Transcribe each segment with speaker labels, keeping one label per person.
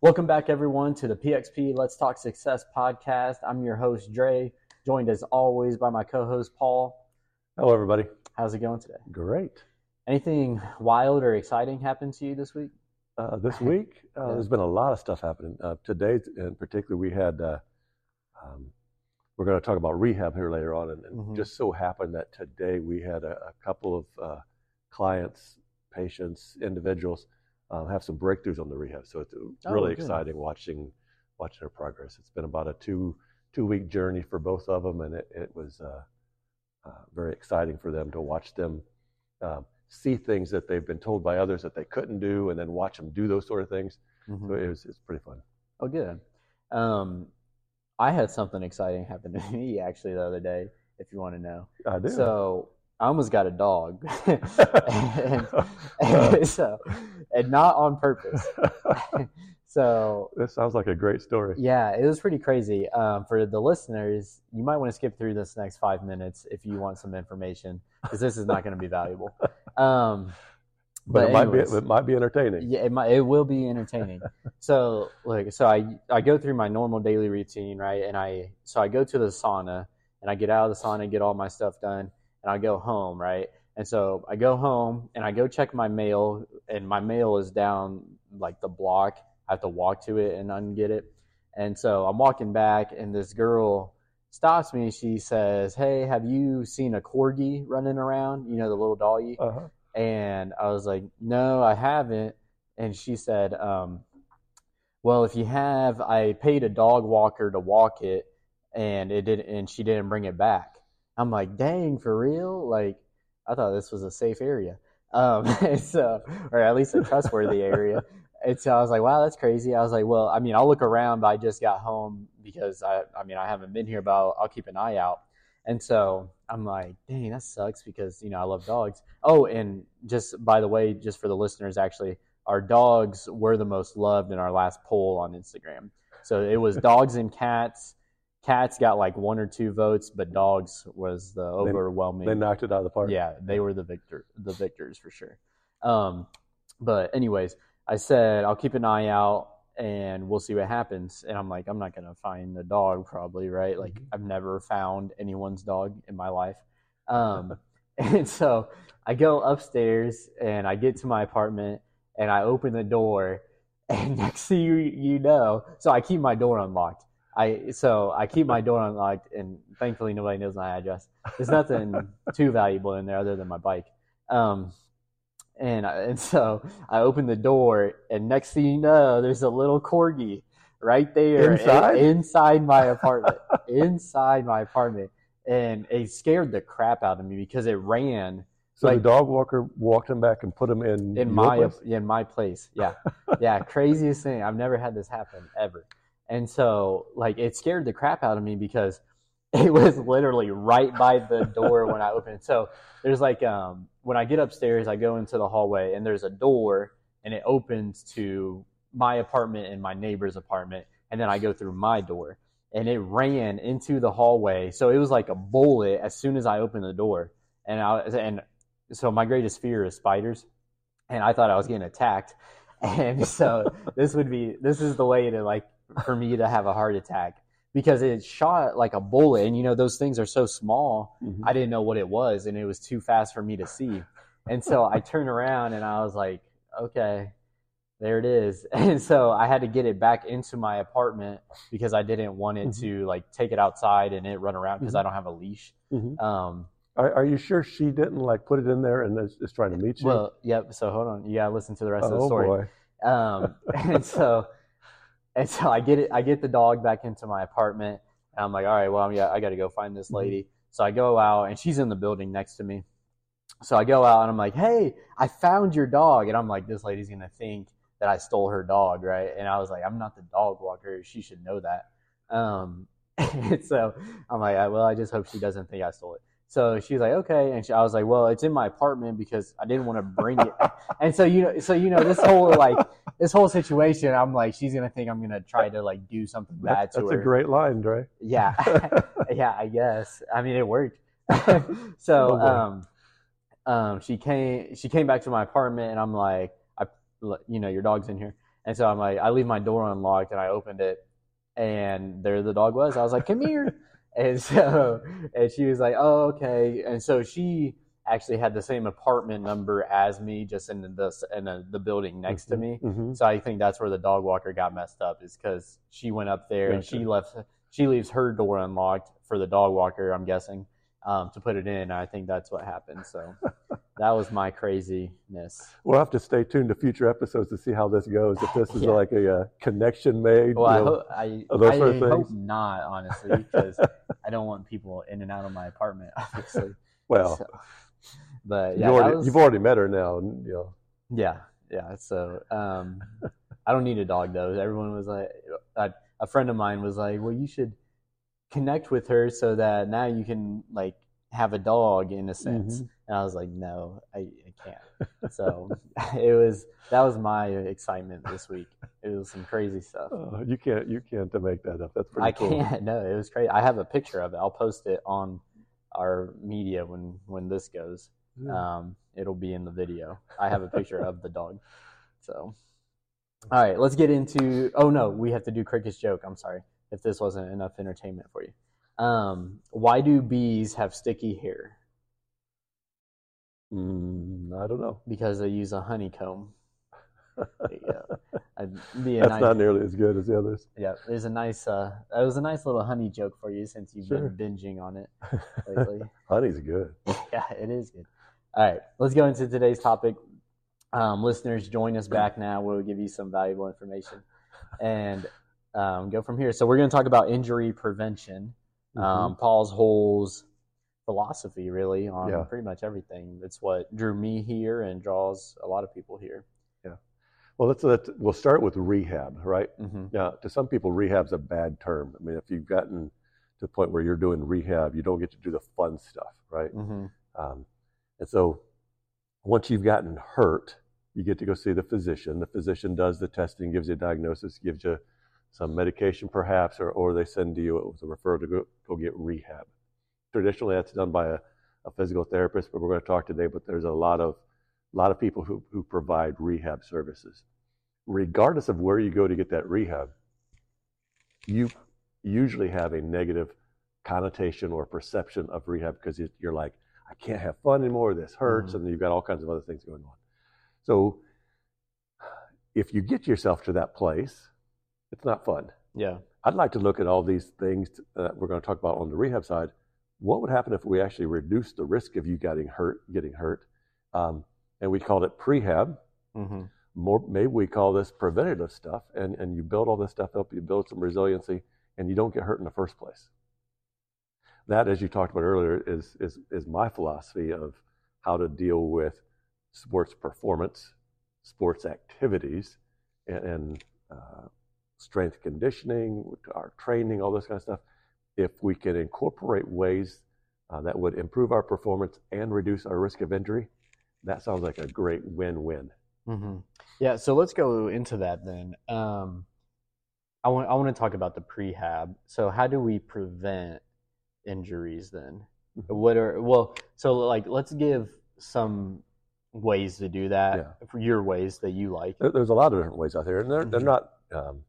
Speaker 1: Welcome back, everyone, to the PXP Let's Talk Success podcast. I'm your host, Dre, joined as always by my co host, Paul.
Speaker 2: Hello, everybody.
Speaker 1: How's it going today?
Speaker 2: Great.
Speaker 1: Anything wild or exciting happened to you this week?
Speaker 2: Uh, this week, uh,
Speaker 1: Yeah.
Speaker 2: there's been a lot of stuff happening. Uh, today, in particular, we had, uh, um, we're going to talk about rehab here later on, and, and
Speaker 1: Mhm.
Speaker 2: just so happened that today we had a, a couple of uh, clients, patients, individuals uh, have some breakthroughs on the rehab. So it's
Speaker 1: Oh,
Speaker 2: really
Speaker 1: good.
Speaker 2: exciting watching watching their progress. It's been about a two two week journey for both of them, and it, it was uh, uh, very exciting for them to watch them um, see things that they've been told by others that they couldn't do, and then watch them do those sort of things.
Speaker 1: Mhm.
Speaker 2: So it was it's pretty fun.
Speaker 1: Oh, good. Um, I had something exciting happen to me actually the other day, if you want to know.
Speaker 2: I do.
Speaker 1: So I almost got a dog, and, and so and not on purpose. so
Speaker 2: this sounds like a great story.
Speaker 1: yeah, it was pretty crazy. Um, for the listeners, you might want to skip through this next five minutes if you want some information, because this is not going to be valuable. Um,
Speaker 2: but, it might be it might be entertaining.
Speaker 1: yeah, it might, it will be entertaining. so like, so I I go through my normal daily routine, right? And I so I go to the sauna and I get out of the sauna, and get all my stuff done, and I go home, right? And so I go home and I go check my mail, and my mail is down like the block. I have to walk to it and unget it. And so I'm walking back, and this girl stops me. She says, "Hey, have you seen a corgi running around? You know, the little doggy."
Speaker 2: Uh-huh.
Speaker 1: And I was like, no, I haven't. And she said, um, well, if you have, I paid a dog walker to walk it and it didn't, and she didn't bring it back. I'm like, dang, for real? Like, I thought this was a safe area. Um, so, or at least a trustworthy area. And so I was like, wow, that's crazy. I was like, well, I mean, I'll look around, but I just got home because I, I mean, I haven't been here, but I'll, I'll keep an eye out. And so I'm like, dang, that sucks because, you know, I love dogs. Oh, and just by the way, just for the listeners, actually, our dogs were the most loved in our last poll on Instagram. So it was dogs and cats. Cats got like one or two votes, but dogs was the overwhelming.
Speaker 2: They knocked it out of the park.
Speaker 1: Yeah, they were the victor, the victors for sure. Um, but anyways, I said I'll keep an eye out and we'll see what happens. And I'm like, I'm not gonna find a dog probably, right? Like
Speaker 2: Mhm.
Speaker 1: I've never found anyone's dog in my life. Um, and so I go upstairs and I get to my apartment and I open the door and next thing you you know, so I keep my door unlocked. I so I keep my door unlocked and thankfully nobody knows my address. There's nothing too valuable in there other than my bike. Um, and I, and so I open the door and next thing you know, there's a little corgi right there
Speaker 2: Inside?
Speaker 1: in- inside my apartment, inside my apartment, and it scared the crap out of me because it ran
Speaker 2: So
Speaker 1: Like-
Speaker 2: the dog walker walked him back and put him in
Speaker 1: in my
Speaker 2: place?
Speaker 1: in my place. Yeah, yeah, craziest thing. I've never had this happen ever, and so like it scared the crap out of me because it was literally right by the door when I opened. it. So there's like um when I get upstairs, I go into the hallway and there's a door and it opens to my apartment and my neighbor's apartment, and then I go through my door. And it ran into the hallway, so it was like a bullet as soon as I opened the door. And I was, and so my greatest fear is spiders, and I thought I was getting attacked, and so this would be this is the way to like for me to have a heart attack because it shot like a bullet, and you know those things are so small.
Speaker 2: Mhm.
Speaker 1: I didn't know what it was, and it was too fast for me to see, and so I turned around and I was like, okay. There it is, and so I had to get it back into my apartment because I didn't want it
Speaker 2: Mhm.
Speaker 1: to like take it outside and it run around because
Speaker 2: Mhm.
Speaker 1: I don't have a leash.
Speaker 2: Mhm.
Speaker 1: Um,
Speaker 2: Are, are you sure she didn't like put it in there and is, is trying to meet you?
Speaker 1: Well, yep. So hold on. You gotta listen to the rest of the
Speaker 2: oh
Speaker 1: story.
Speaker 2: boy.
Speaker 1: Um, and so, and so I get it. I get the dog back into my apartment, and I'm like, all right, well, I'm, yeah, I got to go find this
Speaker 2: Mhm.
Speaker 1: lady. So I go out, and she's in the building next to me. So I go out, and I'm like, hey, I found your dog, and I'm like, this lady's gonna think that I stole her dog, right? And I was like, I'm not the dog walker. She should know that. Um, and so I'm like, well, I just hope she doesn't think I stole it. So she's like, okay, and she, I was like, well, it's in my apartment because I didn't want to bring it. and so you know, so you know, this whole like this whole situation, I'm like, she's gonna think I'm gonna try to like do something bad
Speaker 2: That's,
Speaker 1: to
Speaker 2: that's
Speaker 1: her.
Speaker 2: That's a great line, Dre.
Speaker 1: yeah, yeah, I guess. I mean, it worked. so, um, um, she came, she came back to my apartment, and I'm like, I, you know, your dog's in here, And so I'm like, I leave my door unlocked, and I opened it, and there the dog was. I was like, "Come here," and so and she was like, "Oh, okay." And so she actually had the same apartment number as me, just in the in the, the building next to me.
Speaker 2: hmm
Speaker 1: So I think that's where the dog walker got messed up, is because she went up there and she left. She leaves her door unlocked for the dog walker. I'm guessing um, to put it in. I think that's what happened. So that was my craziness.
Speaker 2: We'll have to stay tuned to future episodes to see how this goes. If this is
Speaker 1: Yeah.
Speaker 2: like a, uh connection made,
Speaker 1: Well, I
Speaker 2: you know,
Speaker 1: hope I,
Speaker 2: those
Speaker 1: I
Speaker 2: sort of
Speaker 1: hope
Speaker 2: things?
Speaker 1: not, honestly, because I don't want people in and out of my apartment, obviously.
Speaker 2: well,
Speaker 1: So, but yeah,
Speaker 2: you already,
Speaker 1: was,
Speaker 2: you've already met her now. You know,
Speaker 1: Yeah, yeah. So um, I don't need a dog though. Everyone was like, a, a friend of mine was like, "Well, you should connect with her so that now you can like have a dog in a sense."
Speaker 2: Mhm.
Speaker 1: And I was like, "No, I, I can't." So it was that was my excitement this week. It was some crazy stuff.
Speaker 2: uh, you can't you can't make that up. That's pretty cool.
Speaker 1: I
Speaker 2: cool.
Speaker 1: can't. No, it was crazy. I have a picture of it. I'll post it on our media when when this goes.
Speaker 2: Yeah.
Speaker 1: Um, it'll be in the video. I have a picture of the dog. So, all right, let's get into. Oh no, we have to do Cricket's joke. I'm sorry if this wasn't enough entertainment for you. Um, why do bees have sticky hair?
Speaker 2: Mm, I don't know.
Speaker 1: Because they use a honeycomb. There you go. I'd be a
Speaker 2: That's
Speaker 1: nice,
Speaker 2: not nearly as good as the others.
Speaker 1: yeah. There's a nice. Uh, that was a nice little honey joke for you since you've
Speaker 2: Sure.
Speaker 1: been binging on it lately.
Speaker 2: Honey's good.
Speaker 1: yeah, it is good. All right, let's go into today's topic. Um, listeners, join us back now. We'll give you some valuable information and um, go from here. So, we're going to talk about injury prevention. Um, Paul's Hole's philosophy, really, on
Speaker 2: Yeah.
Speaker 1: pretty much everything. That's what drew me here and draws a lot of people here. Yeah.
Speaker 2: Well, let's, let's we'll start with rehab, right?
Speaker 1: hmm
Speaker 2: Now, to some people, rehab's a bad term. I mean, if you've gotten to the point where you're doing rehab, you don't get to do the fun stuff, right?
Speaker 1: hmm
Speaker 2: Um, and so once you've gotten hurt, you get to go see the physician. The physician does the testing, gives you a diagnosis, gives you some medication perhaps, or, or they send to you with a referral to go, go get rehab. Traditionally, that's done by a, a physical therapist, but we're going to talk today, but there's a lot of, lot of people who, who provide rehab services. Regardless of where you go to get that rehab, you usually have a negative connotation or perception of rehab because you're like, I can't have fun anymore. This hurts,
Speaker 1: Mhm.
Speaker 2: and you've got all kinds of other things going on. So, if you get yourself to that place, it's not fun.
Speaker 1: Yeah.
Speaker 2: I'd like to look at all these things that we're going to talk about on the rehab side. What would happen if we actually reduced the risk of you getting hurt? Getting hurt, um, and we called it prehab.
Speaker 1: hmm
Speaker 2: More, maybe we call this preventative stuff, and, and you build all this stuff up, you build some resiliency, and you don't get hurt in the first place. That, as you talked about earlier, is, is, is my philosophy of how to deal with sports performance, sports activities, and, and uh, strength conditioning, our training, all this kind of stuff. If we can incorporate ways uh, that would improve our performance and reduce our risk of injury, that sounds like a great win-win.
Speaker 1: hmm Yeah, so let's go into that then. Um, I want I want to talk about the prehab. So how do we prevent injuries then?
Speaker 2: Mhm.
Speaker 1: What are well, so like let's give some ways to do that.
Speaker 2: Yeah.
Speaker 1: For your ways that you like.
Speaker 2: There's a lot of different ways out there, and they're, they're
Speaker 1: Mhm.
Speaker 2: not um,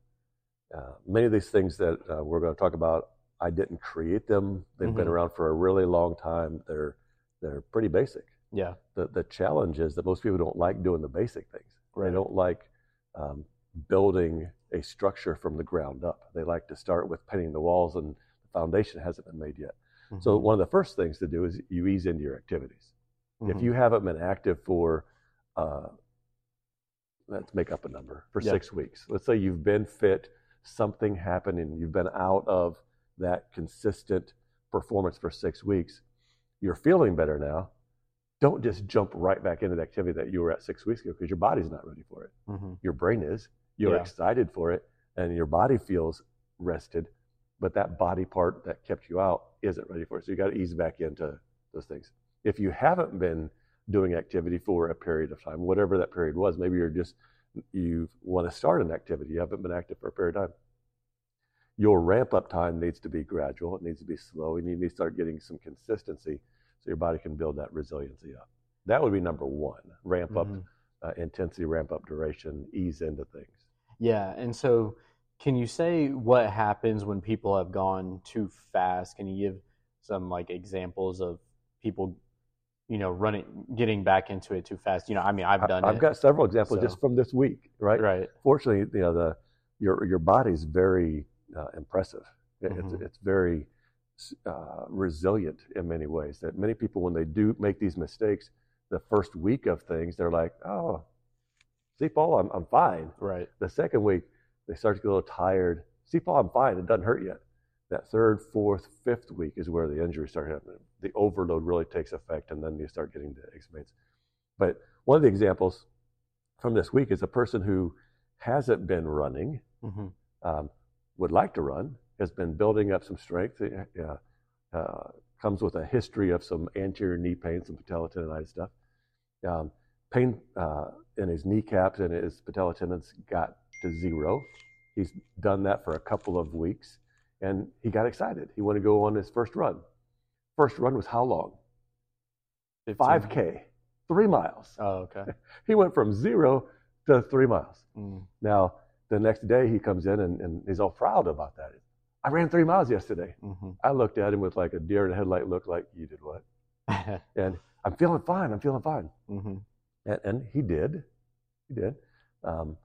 Speaker 2: uh, many of these things that uh, we're going to talk about. I didn't create them; they've been
Speaker 1: Mhm.
Speaker 2: around for a really long time. They're they're pretty basic.
Speaker 1: Yeah.
Speaker 2: The the challenge is that most people don't like doing the basic things.
Speaker 1: Right.
Speaker 2: They don't like um, building a structure from the ground up. They like to start with painting the walls, and the foundation hasn't been made yet. So
Speaker 1: Mhm.
Speaker 2: one of the first things to do is you ease into your activities. If
Speaker 1: Mhm.
Speaker 2: you haven't been active for, uh, let's make up a number, for
Speaker 1: Yeah.
Speaker 2: six weeks. Let's say you've been fit, something happened, and you've been out of that consistent performance for six weeks. You're feeling better now. Don't just jump right back into the activity that you were at six weeks ago because your body's not ready for it.
Speaker 1: Mhm.
Speaker 2: Your brain is. You're
Speaker 1: Yeah.
Speaker 2: excited for it, and your body feels rested, but that body part that kept you out isn't ready for it. So you got to ease back into those things. If you haven't been doing activity for a period of time, whatever that period was, maybe you're just you want to start an activity, you haven't been active for a period of time. Your ramp up time needs to be gradual. It needs to be slow, and you need to start getting some consistency so your body can build that resiliency up. That would be number one. Ramp up
Speaker 1: Mhm.
Speaker 2: uh, intensity, ramp up duration, ease into things.
Speaker 1: Yeah, and so can you say what happens when people have gone too fast? Can you give some like examples of people, you know, running, getting back into it too fast? You know, I mean, I've done
Speaker 2: I, have
Speaker 1: it.
Speaker 2: got several examples
Speaker 1: so-
Speaker 2: just from this week, right?
Speaker 1: right.
Speaker 2: Fortunately, you know the your your body's very uh, impressive. It-
Speaker 1: Mhm.
Speaker 2: It's it's very uh, resilient in many ways. That many people, when they do make these mistakes, the first week of things, they're like, "Oh, see, Paul, I'm I'm fine."
Speaker 1: Right.
Speaker 2: The second week, they start to get a little tired. See, Paul, I'm fine. It doesn't hurt yet. That third, fourth, fifth week is where the injuries start happening. The overload really takes effect, and then you start getting the aches. But one of the examples from this week is a person who hasn't been running,
Speaker 1: hmm
Speaker 2: um, would like to run, has been building up some strength, uh, uh, comes with a history of some anterior knee pain, some patella tendonitis stuff. Um, pain uh, in his kneecaps and his patella tendons got to zero. He's done that for a couple of weeks, and he got excited. He wanted to go on his first run. First run was how long?
Speaker 1: 15.
Speaker 2: 5K, three miles.
Speaker 1: Oh, okay.
Speaker 2: He went from zero to three miles.
Speaker 1: Mm.
Speaker 2: Now, the next day he comes in and, and he's all proud about that. I ran three miles yesterday.
Speaker 1: hmm
Speaker 2: I looked at him with like a deer in the headlight look, like, you did what? And I'm feeling fine. I'm feeling fine.
Speaker 1: hmm
Speaker 2: And, and he did. He did. Um,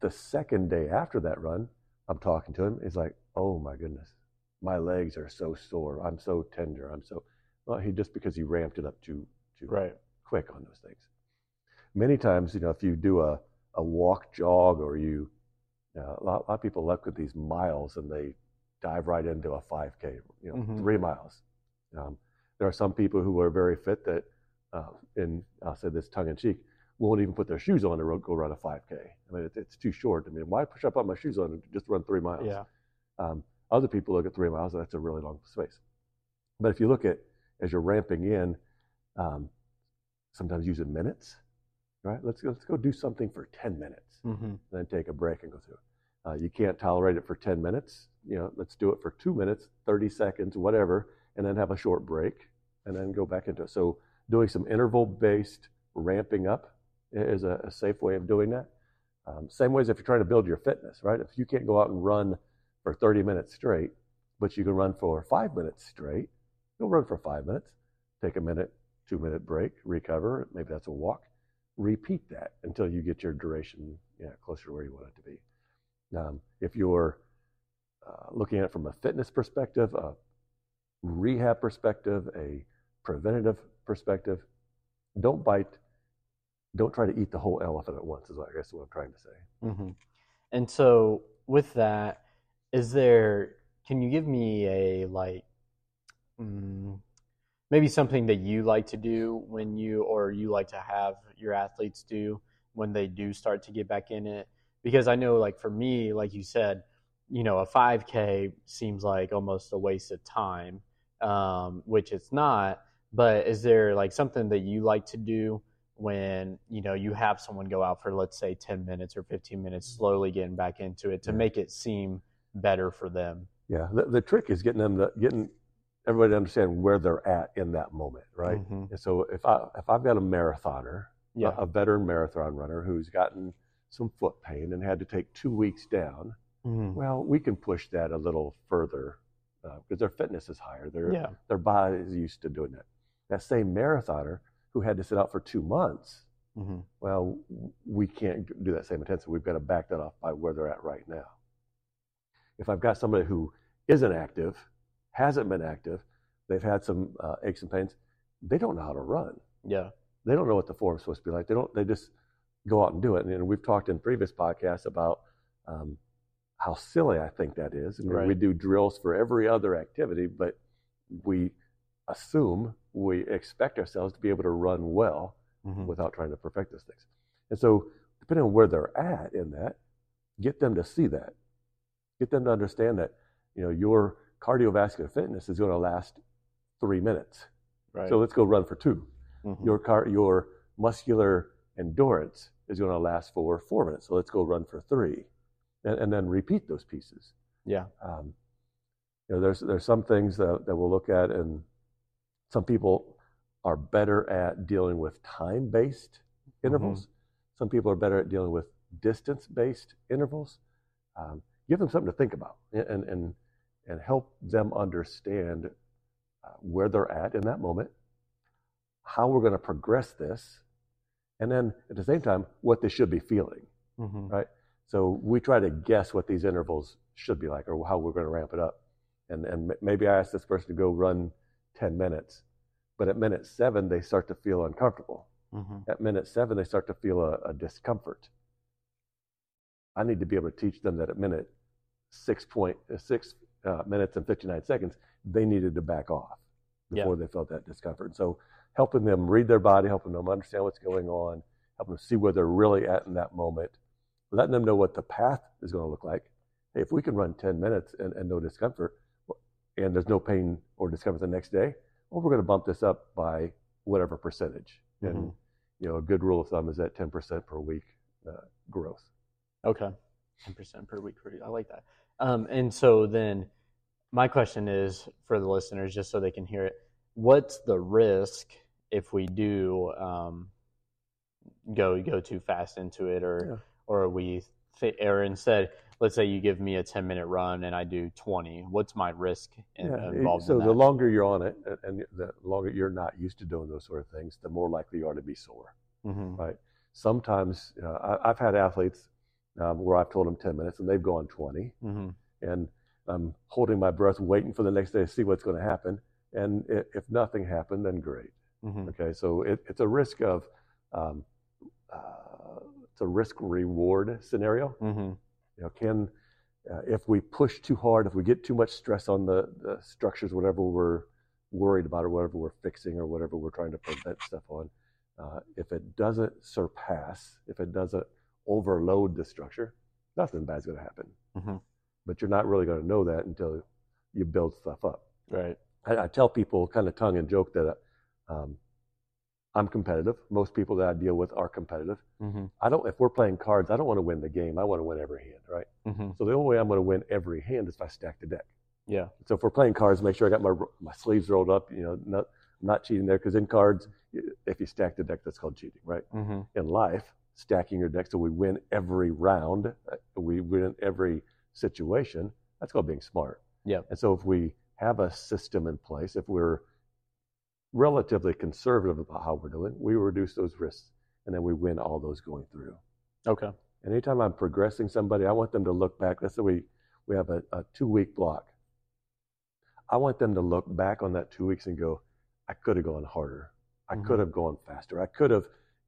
Speaker 2: the second day after that run, I'm talking to him. He's like, oh my goodness, my legs are so sore. I'm so tender. I'm so, well, he just because he ramped it up too, too
Speaker 1: Right.
Speaker 2: quick on those things. Many times, you know, if you do a, a walk jog or you, uh, a, lot, a lot of people look at these miles and they dive right into a 5K, you know,
Speaker 1: Mhm.
Speaker 2: three miles. Um, there are some people who are very fit that, uh, and I'll say this tongue in cheek, won't even put their shoes on to go run a 5K. I mean, it, it's too short. I mean, why push up on my shoes on and just run three miles?
Speaker 1: Yeah.
Speaker 2: Um, other people look at three miles, and that's a really long space. But if you look at as you're ramping in, um, sometimes using minutes, right? Let's go, let's go do something for 10 minutes,
Speaker 1: hmm
Speaker 2: then take a break and go through. Uh, you can't tolerate it for 10 minutes. You know, let's do it for two minutes, 30 seconds, whatever, and then have a short break, and then go back into it. So doing some interval-based ramping up is a, a safe way of doing that. Um, same way as if you're trying to build your fitness, right? If you can't go out and run for 30 minutes straight, but you can run for five minutes straight, you'll run for five minutes, take a minute, two minute break, recover. Maybe that's a walk. Repeat that until you get your duration closer to where you want it to be. Um, if you're uh, looking at it from a fitness perspective, a rehab perspective, a preventative perspective, don't bite, don't try to eat the whole elephant at once, is what I guess what I'm trying to say.
Speaker 1: hmm And so with that, is there? Can you give me a like, mm, maybe something that you like to do when you or you like to have your athletes do when they do start to get back in it? Because I know, like for me, like you said, you know, a 5K seems like almost a waste of time, um, which it's not. But is there like something that you like to do when you know you have someone go out for let's say 10 minutes or 15 minutes slowly getting back into it to make it seem better for them
Speaker 2: Yeah, the, the trick is getting them to, getting everybody understand where they're at in that moment, right?
Speaker 1: Mhm.
Speaker 2: And so if I if I've got a marathoner, a-
Speaker 1: yeah
Speaker 2: a, veteran marathon runner who's gotten some foot pain and had to take two weeks down,
Speaker 1: Mhm.
Speaker 2: well, we can push that a little further because their fitness is higher. Their
Speaker 1: yeah
Speaker 2: their body is used to doing that. That same marathoner who had to sit out for two months,
Speaker 1: Mhm.
Speaker 2: well, we can't do that same intensity. We've got to back that off by where they're at right now. If I've got somebody who isn't active, hasn't been active, they've had some uh, aches and pains, they don't know how to run.
Speaker 1: yeah
Speaker 2: They don't know what the form's supposed to be like. They don't. They just go out and do it. And, we've talked in previous podcasts about um, how silly I think that is. And
Speaker 1: Right.
Speaker 2: we do drills for every other activity, but we assume we expect ourselves to be able to run well
Speaker 1: Mhm.
Speaker 2: without trying to perfect those things. And so, depending on where they're at in that, get them to see that. Get them to understand that, you know, your cardiovascular fitness is going to last three minutes.
Speaker 1: right
Speaker 2: So let's go run for 2
Speaker 1: Mhm.
Speaker 2: Your car, your muscular endurance is going to last for four minutes. So let's go run for three, and, and then repeat those pieces.
Speaker 1: yeah
Speaker 2: Um, you know, there's there's some things that, that we'll look at, and some people are better at dealing with time-based intervals. Some people are better at dealing with distance-based intervals, um, give them something to think about and, and, and help them understand uh, where they're at in that moment, how we're going to progress this, and then at the same time, what they should be feeling,
Speaker 1: Mm-hmm.
Speaker 2: right? So we try to guess what these intervals should be like or how we're going to ramp it up. And, and maybe I ask this person to go run 10 minutes, but at minute seven, they start to feel uncomfortable.
Speaker 1: Mm-hmm.
Speaker 2: At minute seven, they start to feel a, a discomfort. I need to be able to teach them that at minute six point uh, minutes and 59 seconds, they needed to back off
Speaker 1: Yeah.
Speaker 2: before they felt that discomfort. So helping them read their body, helping them understand what's going on, helping them see where they're really at in that moment, letting them know what the path is going to look like. Hey, if we can run 10 minutes and, and no discomfort, and there's no pain or discomfort the next day, well, we're going to bump this up by whatever percentage. And
Speaker 1: Mhm.
Speaker 2: you know, a good rule of thumb is that 10% per week uh, growth.
Speaker 1: Okay. 10% per week. I like that. Um, and so then my question is for the listeners, just so they can hear it, what's the risk if we do um, go go too fast into it or
Speaker 2: Yeah.
Speaker 1: or we th- or instead let's say you give me a 10 minute run and I do 20 what's my risk in,
Speaker 2: Yeah, it-
Speaker 1: involved
Speaker 2: so
Speaker 1: in
Speaker 2: the longer you're on it, and- the longer you're not used to doing those sort of things, the more likely you are to be sore.
Speaker 1: Mhm.
Speaker 2: Right. Sometimes uh, I, I've had athletes um, where I've told them 10 minutes and they've gone 20,
Speaker 1: Mhm.
Speaker 2: and I'm holding my breath, waiting for the next day to see what's going to happen. And if nothing happened, then great.
Speaker 1: Mhm.
Speaker 2: Okay, so it, it's a risk of um, uh, it's a risk reward scenario.
Speaker 1: Mhm.
Speaker 2: You know, can uh, if we push too hard, if we get too much stress on the, the structures, whatever we're worried about, or whatever we're fixing, or whatever we're trying to prevent stuff on, uh, if it doesn't surpass, if it doesn't overload the structure, nothing bad's going to happen.
Speaker 1: Mhm.
Speaker 2: But you're not really going to know that until you build stuff up.
Speaker 1: right
Speaker 2: I, I tell people, kind of tongue in joke, that um, I'm competitive. Most people that I deal with are competitive.
Speaker 1: Mhm.
Speaker 2: I don't. If we're playing cards, I don't want to win the game. I want to win every hand, right?
Speaker 1: Mhm.
Speaker 2: So the only way I'm going to win every hand is if I stack the deck.
Speaker 1: yeah
Speaker 2: So if we're playing cards, make sure I got my my sleeves rolled up. You know, not not cheating there because in cards, if you stack the deck, that's called cheating, right?
Speaker 1: Mhm.
Speaker 2: In life, stacking your deck so we win every round, uh, we win every situation. That's called being smart.
Speaker 1: Yeah.
Speaker 2: And so if we have a system in place, if we're relatively conservative about how we're doing, we reduce those risks, and then we win all those going through.
Speaker 1: okay
Speaker 2: Anytime I'm progressing somebody, I want them to look back. Let's say we, we have a, a two week block. I want them to look back on that two weeks and go, I could have gone harder. I
Speaker 1: Mhm.
Speaker 2: could have gone faster. I could have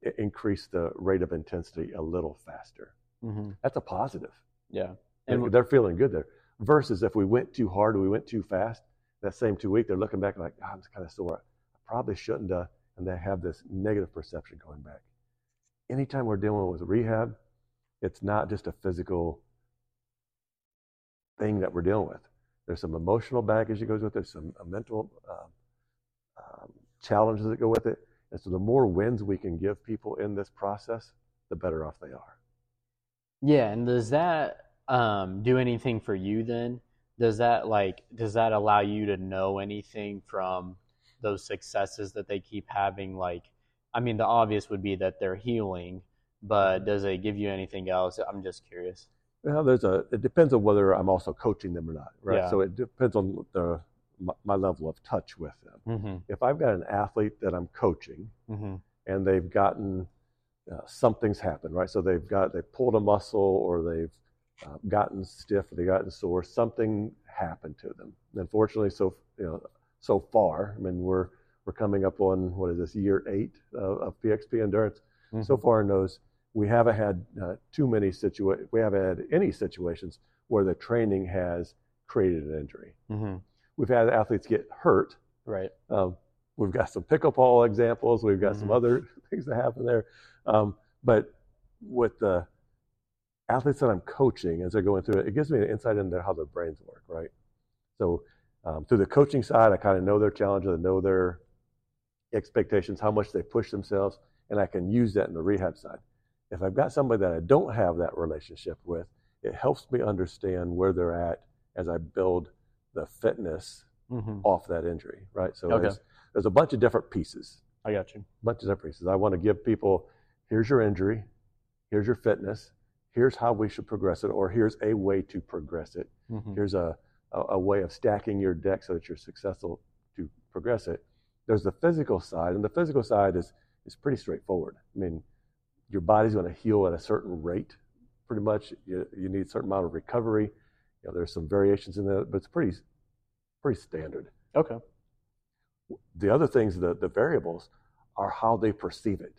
Speaker 2: i- increased the rate of intensity a little faster.
Speaker 1: Mhm.
Speaker 2: That's a positive.
Speaker 1: yeah And
Speaker 2: they're feeling good there. Versus if we went too hard or we went too fast, that same two week, they're looking back like, "Ah, I'm kind of sore. I probably shouldn't have. And they have this negative perception going back. Anytime we're dealing with rehab, it's not just a physical thing that we're dealing with. There's some emotional baggage that goes with it. There's some uh, mental um, um, challenges that go with it. And so the more wins we can give people in this process, the better off they are.
Speaker 1: Yeah, and does that um, do anything for you then? Does that like does that allow you to know anything from those successes that they keep having? Like, I mean, the obvious would be that they're healing, but does it give you anything else? I'm just curious.
Speaker 2: Well, there's a. It depends on whether I'm also coaching them or not, right?
Speaker 1: Yeah.
Speaker 2: So it depends on the my, my level of touch with them.
Speaker 1: Mm-hmm.
Speaker 2: If I've got an athlete that I'm coaching
Speaker 1: Mm-hmm.
Speaker 2: and they've gotten uh, something's happened, right? So they've got they pulled a muscle or they've uh, gotten stiff or they gotten sore. Something happened to them. Unfortunately, so you know, so far, I mean, we're we're coming up on what is this year eight of, of PXP endurance. So far in those, we haven't had uh, too many situa- We haven't had any situations where the training has created an injury.
Speaker 1: Mm-hmm.
Speaker 2: We've had athletes get hurt.
Speaker 1: Right.
Speaker 2: Um, we've got some pickleball examples. We've got some
Speaker 1: Mhm.
Speaker 2: other things that happen there. Um, but with the athletes that I'm coaching as they're going through it, it gives me an insight into how their brains work, right? So um, through the coaching side, I kind of know their challenges, I know their expectations, how much they push themselves, and I can use that in the rehab side. If I've got somebody that I don't have that relationship with, it helps me understand where they're at as I build the fitness
Speaker 1: Mm-hmm.
Speaker 2: off that injury, right? So
Speaker 1: Okay.
Speaker 2: there's, there's a bunch of different pieces,
Speaker 1: I got you.
Speaker 2: a bunch of different pieces. I want to give people, here's your injury, here's your fitness, here's how we should progress it, or here's a way to progress it.
Speaker 1: Mhm.
Speaker 2: Here's a, a, a way of stacking your deck so that you're successful to progress it. There's the physical side, and the physical side is, is pretty straightforward. I mean, your body's going to heal at a certain rate, pretty much. You, you need a certain amount of recovery. You know, there's some variations in that, but it's pretty, pretty standard.
Speaker 1: Okay.
Speaker 2: The other things, the, the variables, are how they perceive it.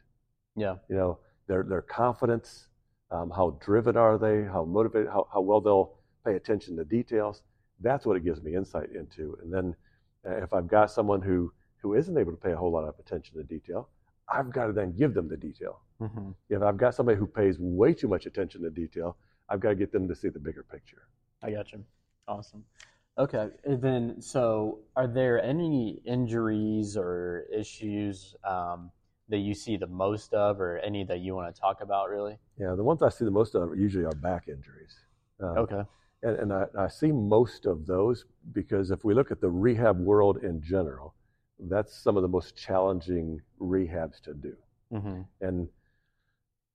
Speaker 1: Yeah.
Speaker 2: You know, their their confidence, um, how driven are they, how motivated, how, how well they'll pay attention to details. That's what it gives me insight into. And then uh, if I've got someone who who isn't able to pay a whole lot of attention to detail, I've got to then give them the detail.
Speaker 1: hmm
Speaker 2: If I've got somebody who pays way too much attention to detail, I've got to get them to see the bigger picture.
Speaker 1: I got you. Awesome. Okay. And then, so are there any injuries or issues um, that you see the most of, or any that you want to talk about, really?
Speaker 2: Yeah, the ones I see the most of usually are back injuries. Um,
Speaker 1: Okay.
Speaker 2: And, and I, I see most of those because if we look at the rehab world in general, that's some of the most challenging rehabs to do.
Speaker 1: hmm
Speaker 2: And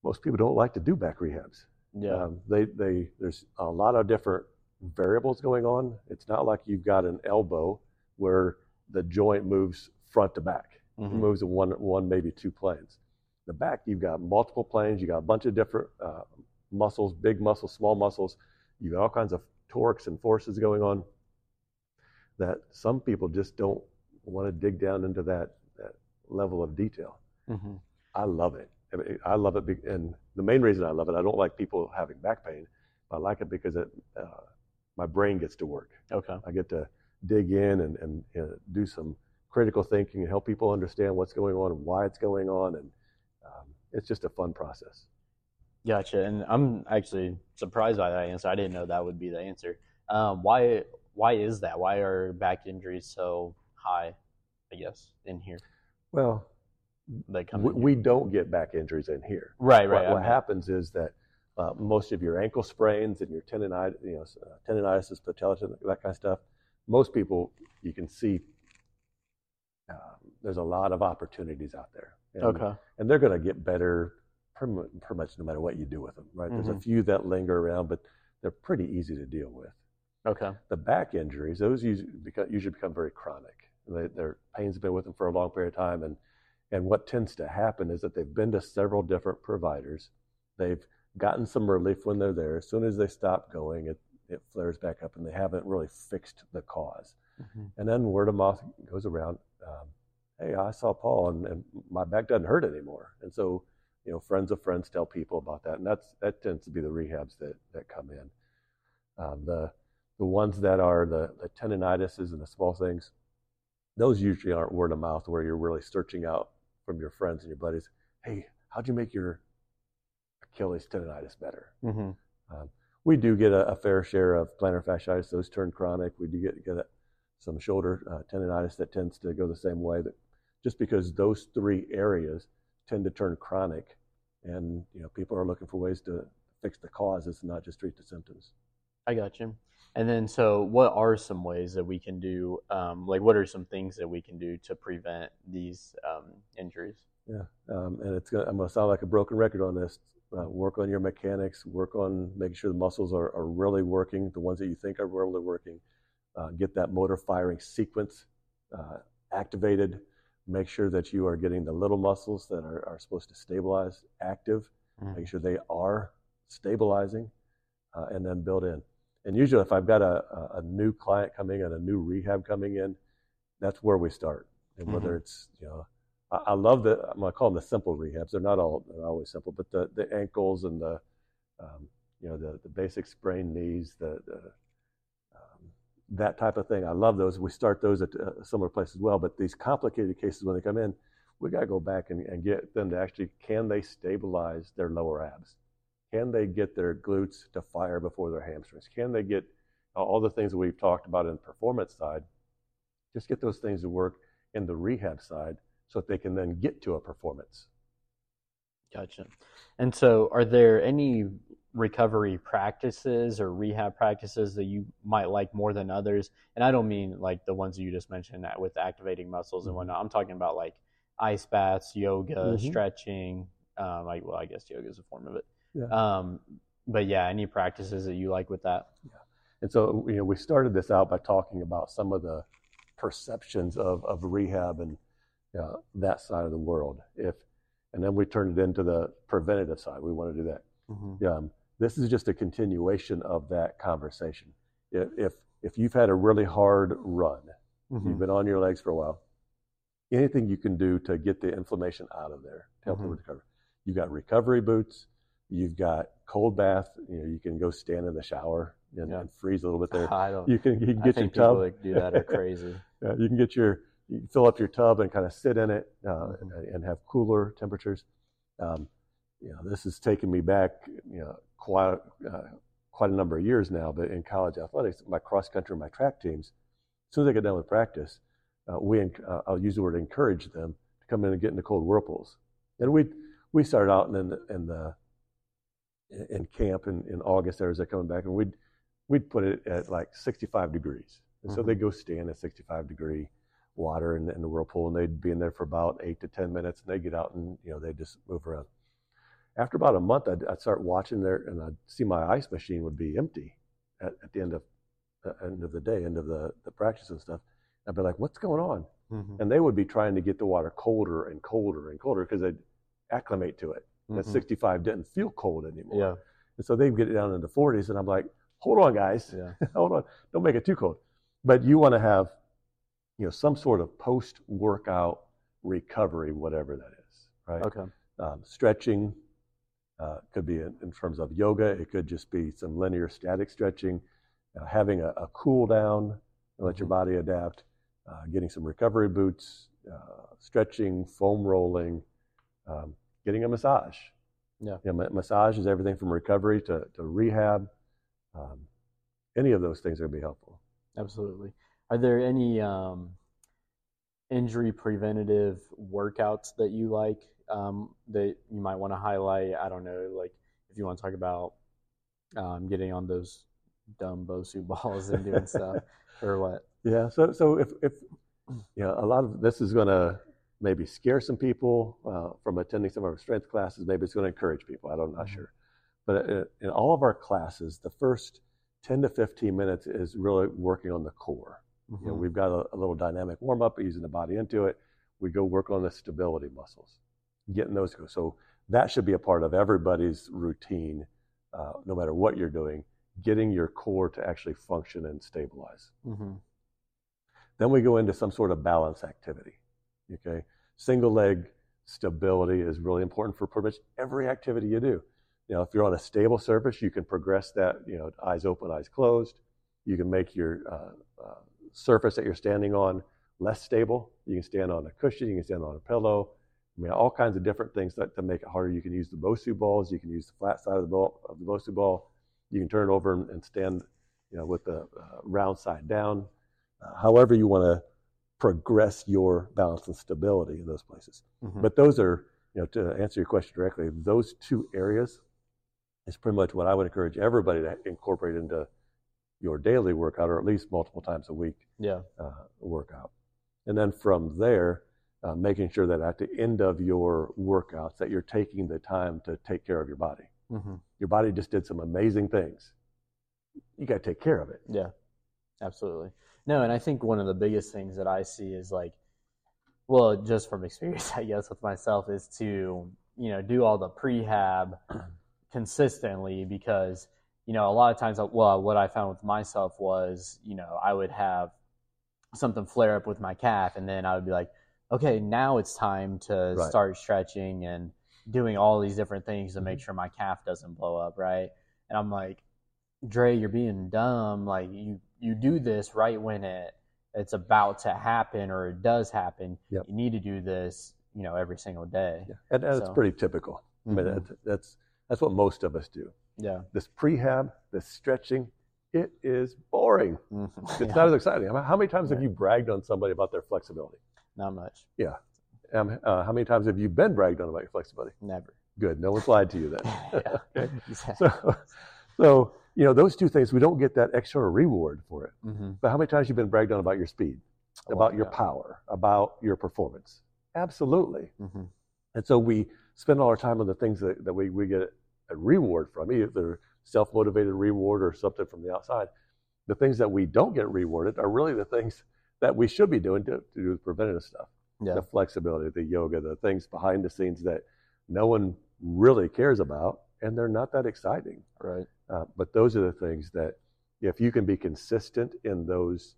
Speaker 2: most people don't like to do back rehabs.
Speaker 1: Yeah.
Speaker 2: Um, they, they, there's a lot of different variables going on. It's not like you've got an elbow where the joint moves front to back. It
Speaker 1: Mhm.
Speaker 2: moves in one, one, maybe two planes. The back, you've got multiple planes. You've got a bunch of different uh, muscles, big muscles, small muscles. You've got all kinds of torques and forces going on that some people just don't want to dig down into that, that level of detail.
Speaker 1: Mhm.
Speaker 2: I love it. I, mean, I love it, be, and the main reason I love it, I don't like people having back pain. I like it because it, uh, my brain gets to work.
Speaker 1: Okay.
Speaker 2: I get to dig in and, and uh, do some critical thinking and help people understand what's going on and why it's going on, and um, it's just a fun process.
Speaker 1: Gotcha. And I'm actually surprised by that answer. I didn't know that would be the answer. Um, why? Why is that? Why are back injuries so high? I guess in here
Speaker 2: Well,
Speaker 1: they come.
Speaker 2: we, we don't get back injuries in here.
Speaker 1: right, right.
Speaker 2: What, what happens is that uh, most of your ankle sprains and your tendonitis, you know, uh, tendonitis, patella, tendon- that kind of stuff. Most people, you can see, um, there's a lot of opportunities out there. And,
Speaker 1: Okay.
Speaker 2: And they're going to get better pretty pretty much no matter what you do with them, right? There's a
Speaker 1: Mhm.
Speaker 2: few that linger around, but they're pretty easy to deal with.
Speaker 1: Okay.
Speaker 2: The back injuries, those usually become, usually become very chronic. They, their pains have been with them for a long period of time, and and what tends to happen is that they've been to several different providers. They've gotten some relief when they're there. As soon as they stop going, it it flares back up, and they haven't really fixed the cause.
Speaker 1: Mhm.
Speaker 2: And then word of mouth goes around. Um, hey, I saw Paul, and, and my back doesn't hurt anymore. And so, you know, friends of friends tell people about that, and that's that tends to be the rehabs that that come in. Um, the the ones that are the the tendinitises and the small things, those usually aren't word of mouth where you're really searching out from your friends and your buddies. Hey, how'd you make your Achilles tendonitis better?
Speaker 1: Mhm.
Speaker 2: we do get a, a fair share of plantar fasciitis; those turn chronic. We do get get a, some shoulder uh, tendonitis that tends to go the same way. That just because those three areas tend to turn chronic, and you know people are looking for ways to fix the causes, not just treat the symptoms.
Speaker 1: I got you. And then, so what are some ways that we can do? Um, like, what are some things that we can do to prevent these um, injuries?
Speaker 2: Yeah, um, and it's gonna, I'm going to sound like a broken record on this. Uh, work on your mechanics. Work on making sure the muscles are, are really working. The ones that you think are really working. Uh, get that motor firing sequence uh, activated. Make sure that you are getting the little muscles that are, are supposed to stabilize active.
Speaker 1: Mhm.
Speaker 2: Make sure they are stabilizing, uh, and then build in. And usually, if I've got a, a, a new client coming and a new rehab coming in, that's where we start. And whether it's you know I, love the I'm gonna call them the simple rehabs. They're not all they're always simple, but the the ankles and the um, you know the the basic sprained knees, the, the um, that type of thing. I love those. We start those at uh, similar places as well. But these complicated cases when they come in, we got to go back and, and get them to actually can they stabilize their lower abs? Can they get their glutes to fire before their hamstrings? Can they get all the things that we've talked about in the performance side? Just get those things to work in the rehab side so that they can then get to a performance.
Speaker 1: Gotcha. And so, are there any recovery practices or rehab practices that you might like more than others? And I don't mean like the ones you just mentioned that with activating muscles and
Speaker 2: Mhm.
Speaker 1: whatnot. I'm talking about like ice baths, yoga,
Speaker 2: Mhm.
Speaker 1: stretching. Um, like, well, I guess yoga is a form of it.
Speaker 2: Yeah.
Speaker 1: Um, but yeah, any practices that you like with that? Yeah.
Speaker 2: And so, you know, we started this out by talking about some of the perceptions of, of rehab and uh, that side of the world. If, and then we turned it into the preventative side. We want to do that.
Speaker 1: Mm-hmm.
Speaker 2: Um, this is just a continuation of that conversation. If, if, if you've had a really hard run,
Speaker 1: Mm-hmm.
Speaker 2: you've been on your legs for a while, anything you can do to get the inflammation out of there to help
Speaker 1: Mhm.
Speaker 2: them recover. You've got recovery boots. You've got cold bath. You know, you can go stand in the shower and,
Speaker 1: Yeah.
Speaker 2: and freeze a little bit there.
Speaker 1: I don't.
Speaker 2: You can you can
Speaker 1: I
Speaker 2: get your
Speaker 1: think people that do that are crazy.
Speaker 2: Yeah, you can get your you can fill up your tub and kind of sit in it uh,
Speaker 1: Mhm.
Speaker 2: and have cooler temperatures. Um, you know, this has taken me back, you know, quite uh, quite a number of years now. But in college athletics, my cross country, and my track teams, as soon as they get done with practice, uh, we uh, I'll use the word encourage them to come in and get in the cold whirlpools. And we we started out in the, in the in camp in, in August. There was that coming back, and we'd we'd put it at like 65 degrees, and so
Speaker 1: Mhm.
Speaker 2: they'd go stand at 65 degree water in, in the whirlpool, and they'd be in there for about eight to 10 minutes, and they'd get out and you know they'd just move around. After about a month, I'd, I'd start watching there, and I'd see my ice machine would be empty at, at the end of uh, end of the day, end of the, the practice and stuff. I'd be like, "What's going on?"
Speaker 1: Mhm.
Speaker 2: And they would be trying to get the water colder and colder and colder because they'd acclimate to it. That
Speaker 1: Mhm.
Speaker 2: 65 didn't feel cold anymore.
Speaker 1: Yeah,
Speaker 2: And so they'd get it down in the 40s, and I'm like, "Hold on, guys,
Speaker 1: yeah,
Speaker 2: hold on, don't make it too cold." But you want to have, you know, some sort of post-workout recovery, whatever that is, right?
Speaker 1: okay,
Speaker 2: um, stretching uh, could be in, in terms of yoga it could just be some linear static stretching uh, having a, a cool down and let your
Speaker 1: Mhm.
Speaker 2: body adapt uh, getting some recovery boots uh, stretching foam rolling um, getting a massage
Speaker 1: Yeah.
Speaker 2: you know, ma- massage is everything from recovery to, to rehab um, any of those things are going to be helpful
Speaker 1: absolutely. Are there any um, injury preventative workouts that you like um, that you might want to highlight? I don't know, like if you want to talk about um, getting on those dumb Bosu balls and doing stuff, or what?
Speaker 2: Yeah. So so if if you know a lot of this is going to maybe scare some people uh, from attending some of our strength classes. Maybe it's going to encourage people. I don't, I'm not
Speaker 1: Mhm.
Speaker 2: sure. But uh, in all of our classes, the first 10 to 15 minutes is really working on the core. You know,
Speaker 1: Mhm.
Speaker 2: we've got a, a little dynamic warm up, easing the body into it. We go work on the stability muscles, getting those to go. So that should be a part of everybody's routine, uh, no matter what you're doing. Getting your core to actually function and stabilize.
Speaker 1: Mhm.
Speaker 2: Then we go into some sort of balance activity. Okay, single leg stability is really important for pretty much every activity you do. You know, if you're on a stable surface, you can progress that. You know, eyes open, eyes closed. You can make your uh, uh, surface that you're standing on less stable. You can stand on a cushion. You can stand on a pillow. I mean, all kinds of different things that, to make it harder. You can use the Bosu balls. You can use the flat side of the ball of the Bosu ball. You can turn it over and, and stand, you know, with the uh, round side down. Uh, however you want to progress your balance and stability in those places.
Speaker 1: Mhm.
Speaker 2: But those are, you know, to answer your question directly, those two areas is pretty much what I would encourage everybody to incorporate into your daily workout, or at least multiple times a week
Speaker 1: yeah,
Speaker 2: uh, workout. And then from there, uh, making sure that at the end of your workouts that you're taking the time to take care of your body.
Speaker 1: hmm
Speaker 2: Your body just did some amazing things. You got to take care of it.
Speaker 1: Yeah, absolutely. No, and I think one of the biggest things that I see is like, well, just from experience, I guess, with myself, is to you know do all the prehab consistently because you know a lot of times, well, what I found with myself was you know I would have something flare up with my calf, and then I would be like, okay, now it's time to
Speaker 2: Right.
Speaker 1: start stretching and doing all these different things to make sure my calf doesn't blow up, right? And I'm like, Dre, you're being dumb. Like you you do this right when it it's about to happen or it does happen.
Speaker 2: Yep.
Speaker 1: You need to do this, you know, every single day.
Speaker 2: Yeah. And, and it's pretty typical. I mean,
Speaker 1: Mhm.
Speaker 2: that's, that's, that's what most of us do.
Speaker 1: Yeah.
Speaker 2: This prehab, this stretching, it is boring.
Speaker 1: Mhm.
Speaker 2: It's
Speaker 1: Yeah.
Speaker 2: not as exciting. How many times have you bragged on somebody about their flexibility?
Speaker 1: Not much.
Speaker 2: Um, uh, how many times have you been bragged on about your flexibility?
Speaker 1: Never.
Speaker 2: Good. No one's lied to you then.
Speaker 1: Yeah.
Speaker 2: okay.
Speaker 1: Exactly.
Speaker 2: So, so, you know, those two things, we don't get that extra reward for it.
Speaker 1: Mhm.
Speaker 2: But how many times have you been bragged on about your speed, about your
Speaker 1: yeah.
Speaker 2: power, about your performance? Absolutely.
Speaker 1: Mhm.
Speaker 2: And so we spend all our time on the things that, that we, we get a reward from, either self motivated reward or something from the outside. The things that we don't get rewarded are really the things that we should be doing to, to do the preventative stuff
Speaker 1: Yeah.
Speaker 2: the flexibility, the yoga, the things behind the scenes that no one really cares about, and they're not that exciting.
Speaker 1: Right.
Speaker 2: Uh, but those are the things that, if you can be consistent in those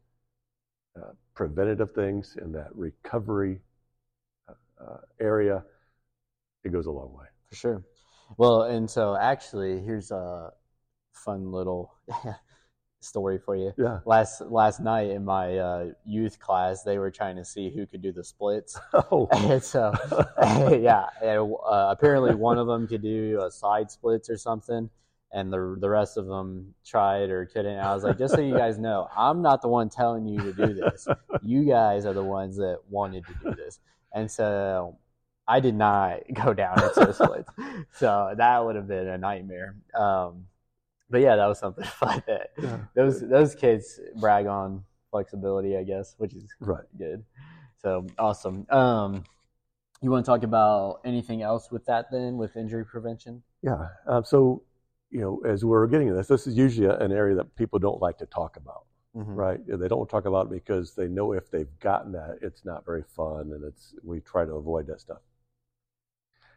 Speaker 2: uh, preventative things, in that recovery uh, uh, area, it goes a long way.
Speaker 1: For sure. Well, and so actually, here's a fun little story for you.
Speaker 2: Yeah.
Speaker 1: Last last night in my uh, youth class, they were trying to see who could do the splits.
Speaker 2: Oh.
Speaker 1: and so, yeah, and, uh, apparently one of them could do a side splits or something, and the the rest of them tried or couldn't. I was like, just so you guys know, I'm not the one telling you to do this. You guys are the ones that wanted to do this, and so I did not go down into the splits. So that would have been a nightmare. Um, but yeah, that was something fun that
Speaker 2: Yeah.
Speaker 1: those those kids brag on flexibility, I guess, which is
Speaker 2: Right.
Speaker 1: good. So awesome. Um, you want to talk about anything else with that then, with injury prevention?
Speaker 2: Yeah. Um, so, you know, as we're getting to this, this is usually an area that people don't like to talk about.
Speaker 1: Mm-hmm.
Speaker 2: right? They don't talk about it because they know if they've gotten that, it's not very fun, and it's we try to avoid that stuff.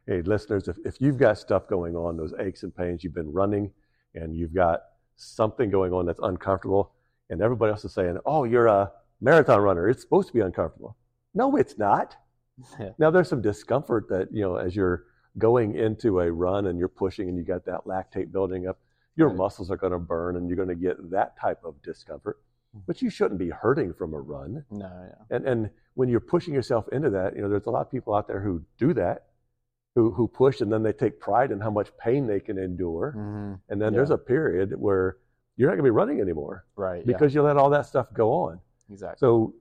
Speaker 2: Hey, listeners, if, if you've got stuff going on, those aches and pains, you've been running, and you've got something going on that's uncomfortable, and everybody else is saying, "Oh, you're a marathon runner; it's supposed to be uncomfortable." No, it's not.
Speaker 1: Yeah.
Speaker 2: Now there's some discomfort that you know as you're going into a run and you're pushing and you got that lactate building up, your
Speaker 1: Right.
Speaker 2: muscles are going to burn and you're going to get that type of discomfort. Hmm. But you shouldn't be hurting from a run.
Speaker 1: No, yeah.
Speaker 2: And and when you're pushing yourself into that, you know there's a lot of people out there who do that, who who push and then they take pride in how much pain they can endure.
Speaker 1: hmm
Speaker 2: And then
Speaker 1: Yeah.
Speaker 2: there's a period where you're not going to be running anymore
Speaker 1: Right. yeah,
Speaker 2: because you let all that stuff go on.
Speaker 1: exactly.
Speaker 2: So,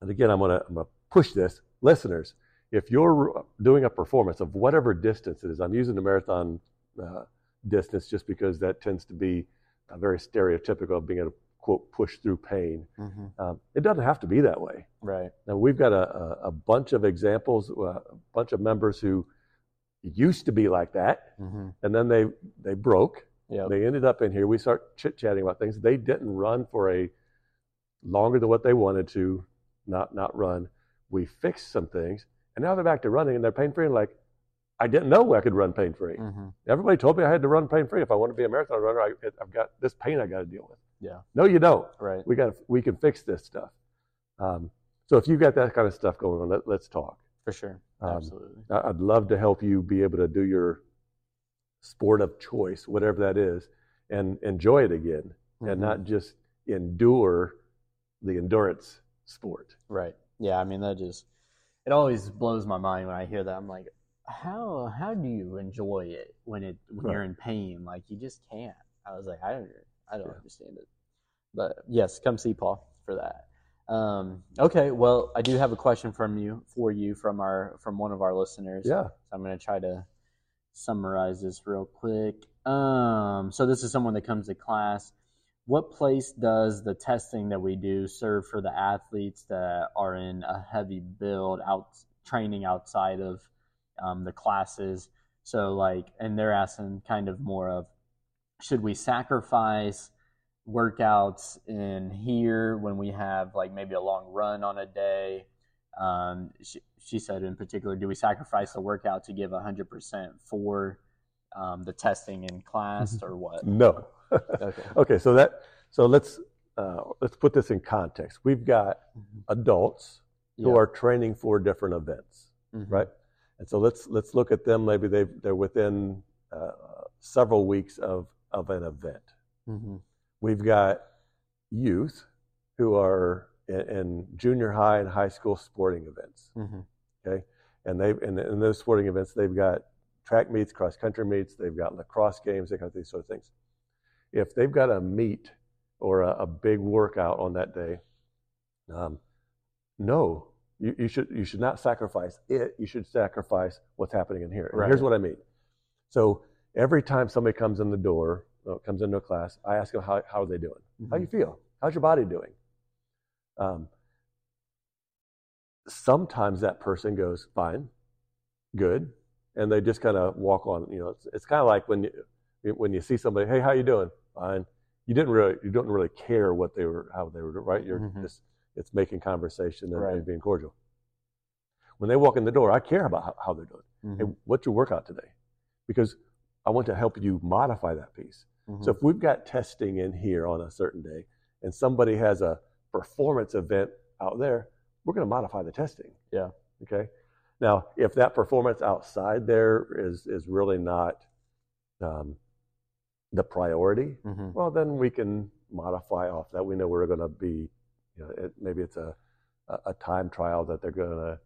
Speaker 2: and again, I'm gonna I'm gonna push this, listeners. If you're doing a performance of whatever distance it is, I'm using the marathon uh, distance just because that tends to be very stereotypical of being able to quote push through pain.
Speaker 1: hmm
Speaker 2: Um, it doesn't have to be that way.
Speaker 1: Right.
Speaker 2: Now we've got a, a, bunch of examples, uh, a bunch of members who used to be like that,
Speaker 1: hmm
Speaker 2: and then they they broke.
Speaker 1: Yeah.
Speaker 2: They ended up in here. We start chit chatting about things. They didn't run for a longer than what they wanted to, not not run. We fixed some things, and now they're back to running, and they're pain free. And like, I didn't know I could run pain free.
Speaker 1: hmm
Speaker 2: Everybody told me I had to run pain free if I want to be a marathon runner. I, I've got this pain I got to deal with.
Speaker 1: Yeah.
Speaker 2: No, you don't.
Speaker 1: Right.
Speaker 2: We got we can fix this stuff. Um, so if you've got that kind of stuff going on, let, let's talk.
Speaker 1: For sure.
Speaker 2: Um,
Speaker 1: Absolutely.
Speaker 2: I'd love to help you be able to do your sport of choice, whatever that is, and enjoy it again, and
Speaker 1: Mhm.
Speaker 2: not just endure the endurance sport.
Speaker 1: Right. Yeah. I mean, that just it always blows my mind when I hear that. I'm like, how how do you enjoy it when it when you're in pain? Like you just can't. I was like, I don't I don't understand it. But yes, come see Paul for that. Um, okay. Well, I do have a question from you for you from our from one of our listeners.
Speaker 2: Yeah,
Speaker 1: So I'm going to try to summarize this real quick. Um, so this is someone that comes to class. What place does the testing that we do serve for the athletes that are in a heavy build out training outside of um, the classes? So like, and they're asking kind of more of, should we sacrifice workouts in here when we have like maybe a long run on a day? Um, she, she said in particular, do we sacrifice the workout to give 100% for um, the testing in class or what?
Speaker 2: no.
Speaker 1: Okay.
Speaker 2: okay, so that so let's uh, let's put this in context. We've got adults who
Speaker 1: Yeah.
Speaker 2: are training for different events.
Speaker 1: Mhm.
Speaker 2: right? And so let's let's look at them. Maybe they they're within uh, several weeks of of an event.
Speaker 1: Mhm.
Speaker 2: We've got youth who are in, in junior high and high school sporting events.
Speaker 1: Mhm.
Speaker 2: Okay, and they and in those sporting events they've got track meets, cross country meets, they've got lacrosse games, they've got these sort of things. If they've got a meet or a, a big workout on that day, um, no, you, you should you should not sacrifice it. You should sacrifice what's happening in here. And here's what I mean. So every time somebody comes in the door, uh, comes into a class, I ask them how how are they doing? How do you feel? How's your body doing? Um, sometimes that person goes fine, good, and they just kind of walk on. You know, it's, it's kind of like when you, when you see somebody, hey, how you doing? Fine. You didn't really, you don't really care what they were, how they were, right? You're
Speaker 1: Mhm.
Speaker 2: just, it's making conversation and, and
Speaker 1: Right.
Speaker 2: being cordial. When they walk in the door, I care about how, how they're doing.
Speaker 1: Mhm.
Speaker 2: Hey, what's your workout today? Because I want to help you modify that piece.
Speaker 1: Mhm.
Speaker 2: So if we've got testing in here on a certain day and somebody has a performance event out there, we're going to modify the testing.
Speaker 1: Yeah.
Speaker 2: Okay. Now, if that performance outside there is is really not um, the priority,
Speaker 1: Mhm.
Speaker 2: well, then we can modify off that. We know we're going to be, you know, it, maybe it's a, a time trial that they're going to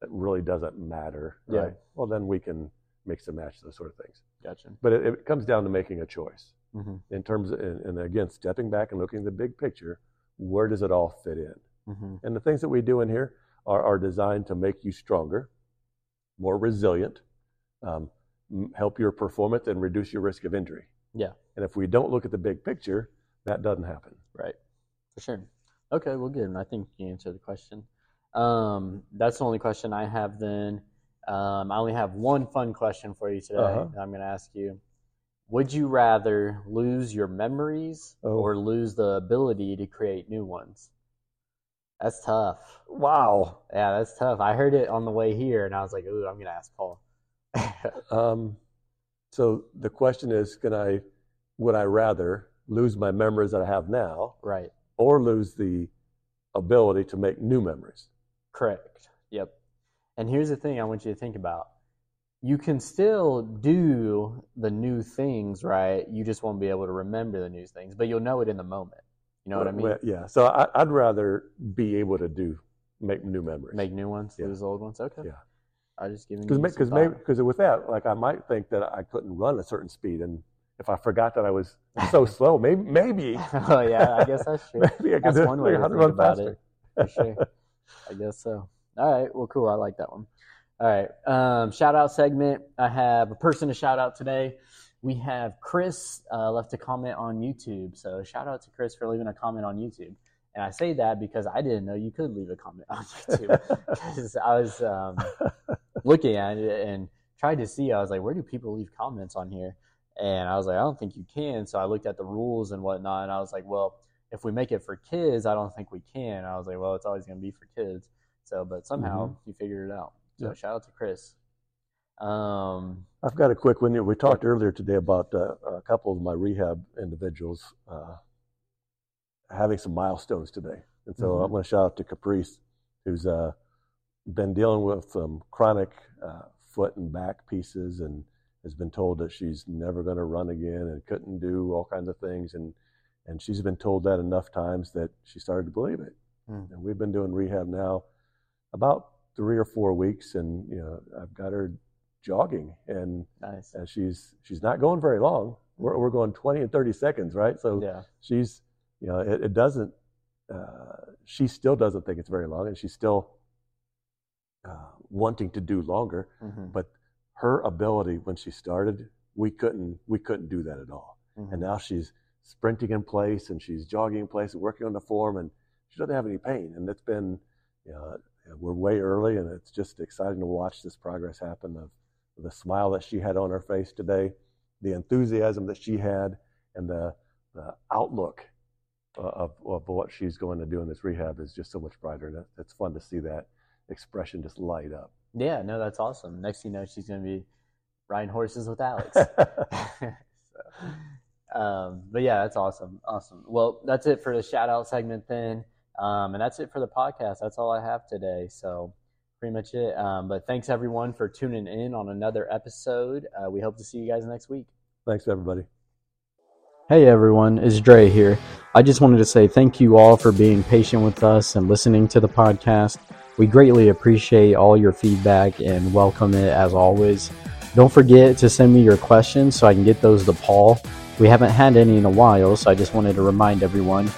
Speaker 2: that really doesn't matter.
Speaker 1: Yeah.
Speaker 2: Well, then we can mix and match those sort of things.
Speaker 1: Gotcha.
Speaker 2: But it, it comes down to making a choice
Speaker 1: hmm
Speaker 2: in terms of, and, and again, stepping back and looking at the big picture, where does it all fit in?
Speaker 1: hmm
Speaker 2: And the things that we do in here are, are designed to make you stronger, more resilient, um, help your performance, and reduce your risk of injury.
Speaker 1: Yeah.
Speaker 2: And if we don't look at the big picture, that doesn't happen.
Speaker 1: Right. For sure. Okay, well, good. And I think you answered the question. Um, that's the only question I have then. Um, I only have one fun question for you today
Speaker 2: Uh-huh.
Speaker 1: that I'm going to ask you. Would you rather lose your memories
Speaker 2: Oh.
Speaker 1: or lose the ability to create new ones? That's tough.
Speaker 2: Wow.
Speaker 1: Yeah, that's tough. I heard it on the way here and I was like, ooh, I'm going to ask Paul.
Speaker 2: Um, so the question is, can I, would I rather lose my memories that I have now,
Speaker 1: right.
Speaker 2: or lose the ability to make new memories?
Speaker 1: Correct. And here's the thing I want you to think about. You can still do the new things, right? You just won't be able to remember the new things, but you'll know it in the moment. You know what I mean?
Speaker 2: Well, yeah. So I, I'd rather be able to do make new memories.
Speaker 1: Make new ones,
Speaker 2: Yeah.
Speaker 1: lose old ones. Okay.
Speaker 2: Yeah.
Speaker 1: I just giving
Speaker 2: because
Speaker 1: you
Speaker 2: because maybe because with that, like I might think that I couldn't run a certain speed, and if I forgot that I was so slow, maybe maybe
Speaker 1: oh yeah, I guess that's true.
Speaker 2: maybe I could
Speaker 1: That's one way to think
Speaker 2: run
Speaker 1: about
Speaker 2: faster.
Speaker 1: it. For sure. I guess so. All right. Well, cool. I like that one. All right. Um, shout out segment. I have a person to shout out today. We have Chris uh, left a comment on YouTube. So shout out to Chris for leaving a comment on YouTube. And I say that because I didn't know you could leave a comment on YouTube. Because I was um, looking at it and tried to see. I was like, where do people leave comments on here? And I was like, I don't think you can. So I looked at the rules and whatnot, and I was like, well, if we make it for kids, I don't think we can. I was like, well, it's always going to be for kids. So, but somehow you figured it out. So
Speaker 2: Yeah.
Speaker 1: shout out to Chris. Um,
Speaker 2: I've got a quick one. We talked earlier today about uh, a couple of my rehab individuals uh, having some milestones today, and so
Speaker 1: Mhm.
Speaker 2: I'm going to shout out to Caprice, who's uh, been dealing with some chronic uh, foot and back pieces, and has been told that she's never going to run again and couldn't do all kinds of things, and and she's been told that enough times that she started to believe it.
Speaker 1: Hmm.
Speaker 2: And we've been doing rehab now about three or four weeks, and you know I've got her jogging and
Speaker 1: nice.
Speaker 2: and she's she's not going very long. We're we're going 20 and 30 seconds, right? So
Speaker 1: Yeah.
Speaker 2: she's you know it, it doesn't uh, she still doesn't think it's very long, and she's still uh, wanting to do longer.
Speaker 1: hmm
Speaker 2: But her ability when she started, we couldn't we couldn't do that at all.
Speaker 1: hmm
Speaker 2: And now she's sprinting in place and she's jogging in place and working on the form, and she doesn't have any pain. And it's been you know we're way early, and it's just exciting to watch this progress happen of the smile that she had on her face today, the enthusiasm that she had, and the, the outlook uh, of, of what she's going to do in this rehab is just so much brighter. And it's fun to see that expression just light up.
Speaker 1: Yeah. No, that's awesome. Next, thing you know, she's going to be riding horses with Alex. so, um, but yeah, that's awesome. Awesome. Well, that's it for the shout out segment then. Um, and that's it for the podcast. That's all I have today. So pretty much it. Um, but thanks everyone for tuning in on another episode. Uh, we hope to see you guys next week.
Speaker 2: Thanks, everybody.
Speaker 1: Hey everyone, it's Dre here. I just wanted to say thank you all for being patient with us and listening to the podcast. We greatly appreciate all your feedback and welcome it as always. Don't forget to send me your questions so I can get those to Paul. We haven't had any in a while, so I just wanted to remind everyone.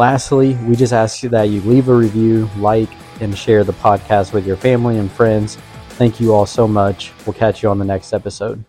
Speaker 1: Lastly, we just ask that you leave a review, like, and share the podcast with your family and friends. Thank you all so much. We'll catch you on the next episode.